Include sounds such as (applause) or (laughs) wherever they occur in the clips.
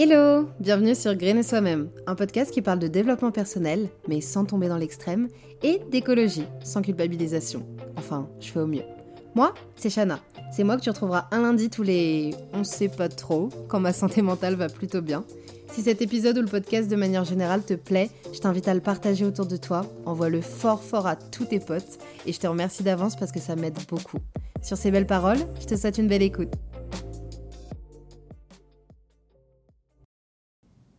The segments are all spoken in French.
Hello Bienvenue sur Grainer Soi-même, un podcast qui parle de développement personnel, mais sans tomber dans l'extrême, et d'écologie, sans culpabilisation. Enfin, je fais au mieux. Moi, c'est Shana. C'est moi que tu retrouveras un lundi tous les... on sait pas trop, quand ma santé mentale va plutôt bien. Si cet épisode ou le podcast de manière générale te plaît, je t'invite à le partager autour de toi, envoie-le fort fort à tous tes potes, et je te remercie d'avance parce que ça m'aide beaucoup. Sur ces belles paroles, je te souhaite une belle écoute.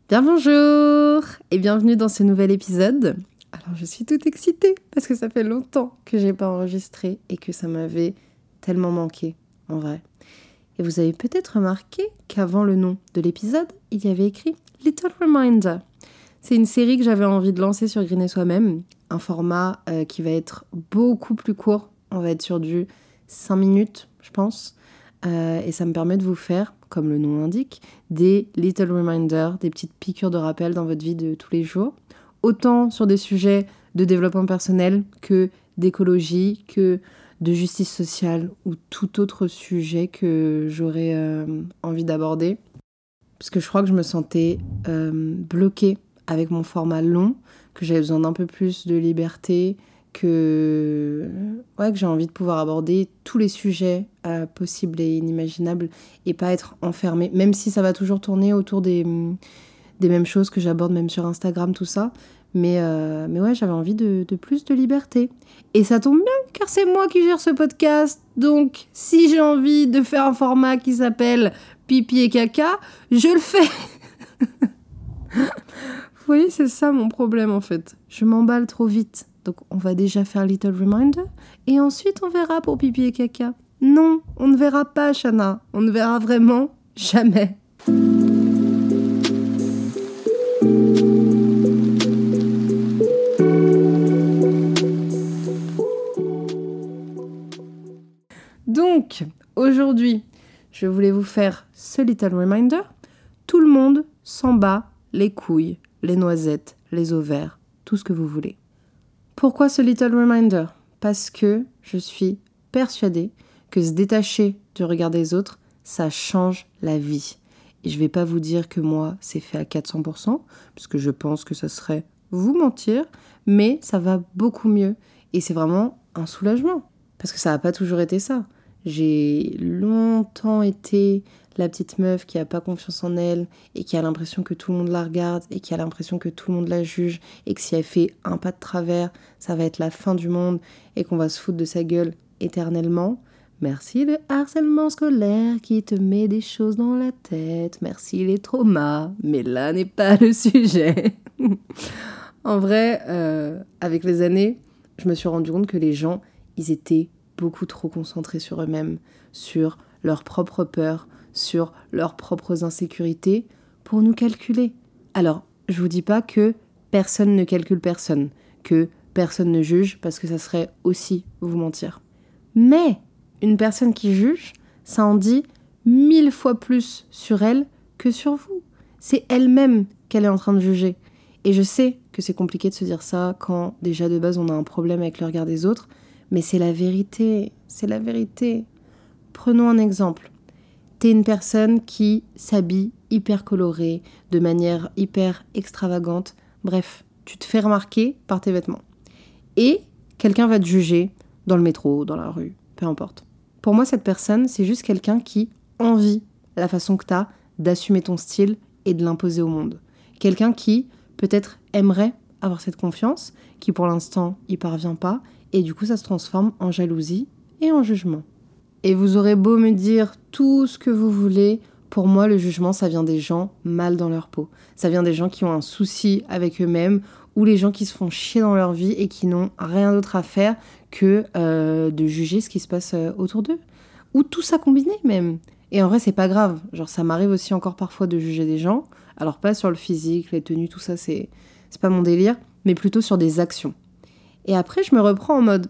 Bien bonjour et bienvenue dans ce nouvel épisode. Alors je suis toute excitée parce que ça fait longtemps que j'ai pas enregistré et que ça m'avait tellement manqué en vrai. Et vous avez peut-être remarqué qu'avant le nom de l'épisode, il y avait écrit Little Reminder. C'est une série que j'avais envie de lancer sur Green Soi-même, un format euh, qui va être beaucoup plus court. On va être sur du 5 minutes, je pense. Euh, et ça me permet de vous faire comme le nom l'indique, des little reminders, des petites piqûres de rappel dans votre vie de tous les jours, autant sur des sujets de développement personnel que d'écologie, que de justice sociale ou tout autre sujet que j'aurais euh, envie d'aborder. Parce que je crois que je me sentais euh, bloquée avec mon format long, que j'avais besoin d'un peu plus de liberté, que, ouais, que j'ai envie de pouvoir aborder tous les sujets euh, possibles et inimaginables et pas être enfermée, même si ça va toujours tourner autour des, des mêmes choses que j'aborde même sur Instagram, tout ça. Mais, euh, mais ouais, j'avais envie de, de, plus de liberté. Et ça tombe bien, car c'est moi qui gère ce podcast. Donc, si j'ai envie de faire un format qui s'appelle Pipi et Caca, je le fais. (laughs) Voyez, c'est ça mon problème en fait. Je m'emballe trop vite. Donc on va déjà faire Little Reminder et ensuite on verra pour pipi et caca. Non, on ne verra pas, Shana. On ne verra vraiment jamais. Donc, aujourd'hui, je voulais vous faire ce little reminder. Tout le monde s'en bat les couilles, les noisettes, les ovaires, tout ce que vous voulez. Pourquoi ce little reminder? Parce que je suis persuadée que se détacher du regard des autres, ça change la vie. Et je vais pas vous dire que moi, c'est fait à 400%, puisque je pense que ça serait vous mentir, mais ça va beaucoup mieux. Et c'est vraiment un soulagement. Parce que ça n'a pas toujours été ça. J'ai longtemps été la petite meuf qui a pas confiance en elle et qui a l'impression que tout le monde la regarde et qui a l'impression que tout le monde la juge et que si elle fait un pas de travers, ça va être la fin du monde et qu'on va se foutre de sa gueule éternellement. Merci le harcèlement scolaire qui te met des choses dans la tête. Merci les traumas. Mais là n'est pas le sujet. (laughs) en vrai, euh, avec les années, je me suis rendu compte que les gens, ils étaient beaucoup trop concentrés sur eux-mêmes, sur leurs propres peurs, sur leurs propres insécurités pour nous calculer. Alors, je vous dis pas que personne ne calcule personne, que personne ne juge parce que ça serait aussi vous mentir. Mais une personne qui juge, ça en dit mille fois plus sur elle que sur vous. C'est elle-même qu'elle est en train de juger. Et je sais que c'est compliqué de se dire ça quand déjà de base on a un problème avec le regard des autres, mais c'est la vérité, c'est la vérité. Prenons un exemple t'es une personne qui s'habille hyper colorée, de manière hyper extravagante. Bref, tu te fais remarquer par tes vêtements. Et quelqu'un va te juger dans le métro, dans la rue, peu importe. Pour moi, cette personne, c'est juste quelqu'un qui envie la façon que tu as d'assumer ton style et de l'imposer au monde. Quelqu'un qui peut-être aimerait avoir cette confiance, qui pour l'instant y parvient pas, et du coup ça se transforme en jalousie et en jugement. Et vous aurez beau me dire tout ce que vous voulez, pour moi, le jugement, ça vient des gens mal dans leur peau. Ça vient des gens qui ont un souci avec eux-mêmes ou les gens qui se font chier dans leur vie et qui n'ont rien d'autre à faire que euh, de juger ce qui se passe euh, autour d'eux. Ou tout ça combiné même. Et en vrai, c'est pas grave. Genre, ça m'arrive aussi encore parfois de juger des gens. Alors, pas sur le physique, les tenues, tout ça, c'est, c'est pas mon délire, mais plutôt sur des actions. Et après, je me reprends en mode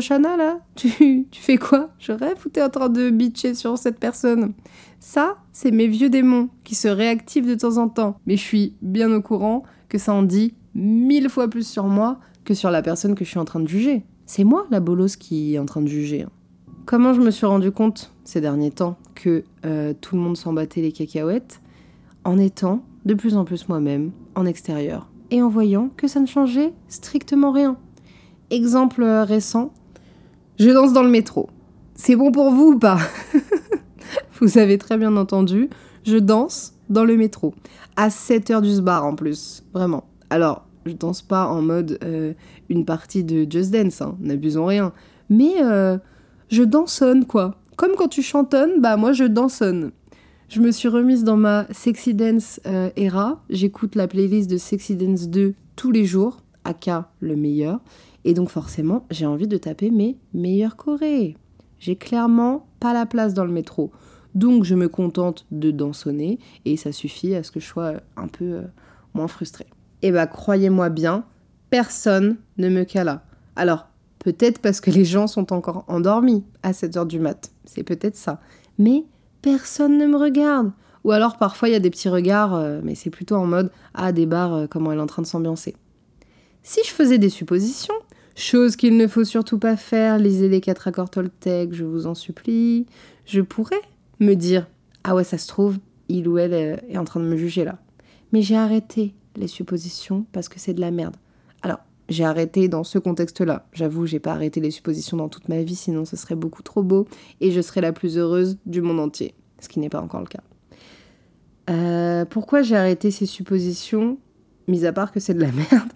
Shana, là, tu, fais quoi? Je rêve ou t'es en train de bitcher sur cette personne? Ça, c'est mes vieux démons qui se réactivent de temps en temps. Mais je suis bien au courant que ça en dit mille fois plus sur moi que sur la personne que je suis en train de juger. C'est moi, la bolosse, qui est en train de juger. Hein. Comment je me suis rendu compte ces derniers temps que euh, tout le monde s'en battait les cacahuètes? En étant de plus en plus moi-même en extérieur et en voyant que ça ne changeait strictement rien. Exemple récent, je danse dans le métro. C'est bon pour vous ou pas? (laughs) Vous avez très bien entendu, je danse dans le métro. À 7 heures du bar en plus, vraiment. Alors, je danse pas en mode euh, une partie de Just Dance, hein, n'abusons rien. Mais euh, je dansonne quoi. Comme quand tu chantonnes, bah moi je dansonne. Je me suis remise dans ma Sexy Dance euh, era. J'écoute la playlist de Sexy Dance 2 tous les jours, aka le meilleur. Et donc forcément, j'ai envie de taper mes meilleurs chorés. J'ai clairement pas la place dans le métro. Donc je me contente de dansonner et ça suffit à ce que je sois un peu moins frustrée. Et bah croyez-moi bien, personne ne me cala. Alors, peut-être parce que les gens sont encore endormis à 7h du mat, c'est peut-être ça. Mais personne ne me regarde. Ou alors parfois il y a des petits regards, euh, mais c'est plutôt en mode Ah, des bars, euh, comment elle est en train de s'ambiancer. Si je faisais des suppositions, chose qu'il ne faut surtout pas faire, lisez les quatre accords Toltec, je vous en supplie, je pourrais me dire Ah ouais, ça se trouve, il ou elle est en train de me juger là. Mais j'ai arrêté les suppositions parce que c'est de la merde. Alors, j'ai arrêté dans ce contexte-là. J'avoue, j'ai pas arrêté les suppositions dans toute ma vie, sinon ce serait beaucoup trop beau et je serais la plus heureuse du monde entier, ce qui n'est pas encore le cas. Euh, pourquoi j'ai arrêté ces suppositions, mis à part que c'est de la (laughs) merde?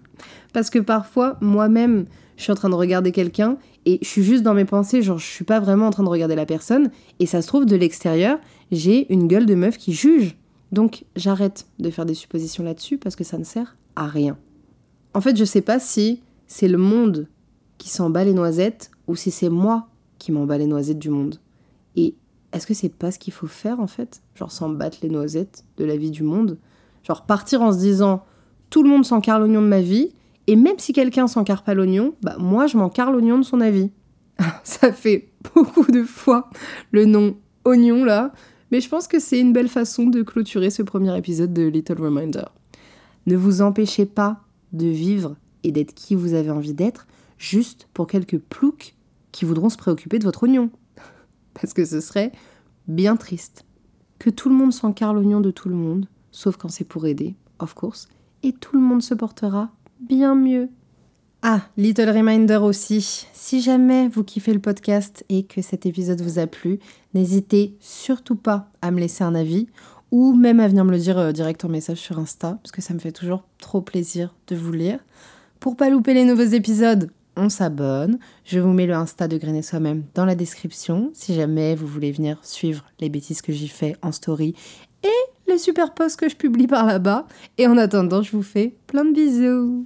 Parce que parfois, moi-même, je suis en train de regarder quelqu'un et je suis juste dans mes pensées, genre je suis pas vraiment en train de regarder la personne et ça se trouve de l'extérieur, j'ai une gueule de meuf qui juge donc j'arrête de faire des suppositions là-dessus parce que ça ne sert à rien. En fait, je sais pas si c'est le monde qui s'en bat les noisettes ou si c'est moi qui m'en bats les noisettes du monde. Et est-ce que c'est pas ce qu'il faut faire en fait? Genre s'en battre les noisettes de la vie du monde? Genre partir en se disant tout le monde s'encarre l'oignon de ma vie et même si quelqu'un s'encarre pas l'oignon, bah moi je m'encarre l'oignon de son avis. (laughs) ça fait beaucoup de fois le nom oignon là. Mais je pense que c'est une belle façon de clôturer ce premier épisode de Little Reminder. Ne vous empêchez pas de vivre et d'être qui vous avez envie d'être juste pour quelques ploucs qui voudront se préoccuper de votre oignon. (laughs) Parce que ce serait bien triste. Que tout le monde s'encarre l'oignon de tout le monde, sauf quand c'est pour aider, of course, et tout le monde se portera bien mieux. Ah, little reminder aussi, si jamais vous kiffez le podcast et que cet épisode vous a plu, n'hésitez surtout pas à me laisser un avis ou même à venir me le dire euh, direct en message sur Insta, parce que ça me fait toujours trop plaisir de vous lire. Pour pas louper les nouveaux épisodes, on s'abonne. Je vous mets le Insta de Grainer Soi-même dans la description, si jamais vous voulez venir suivre les bêtises que j'y fais en story les super posts que je publie par là-bas. Et en attendant, je vous fais plein de bisous.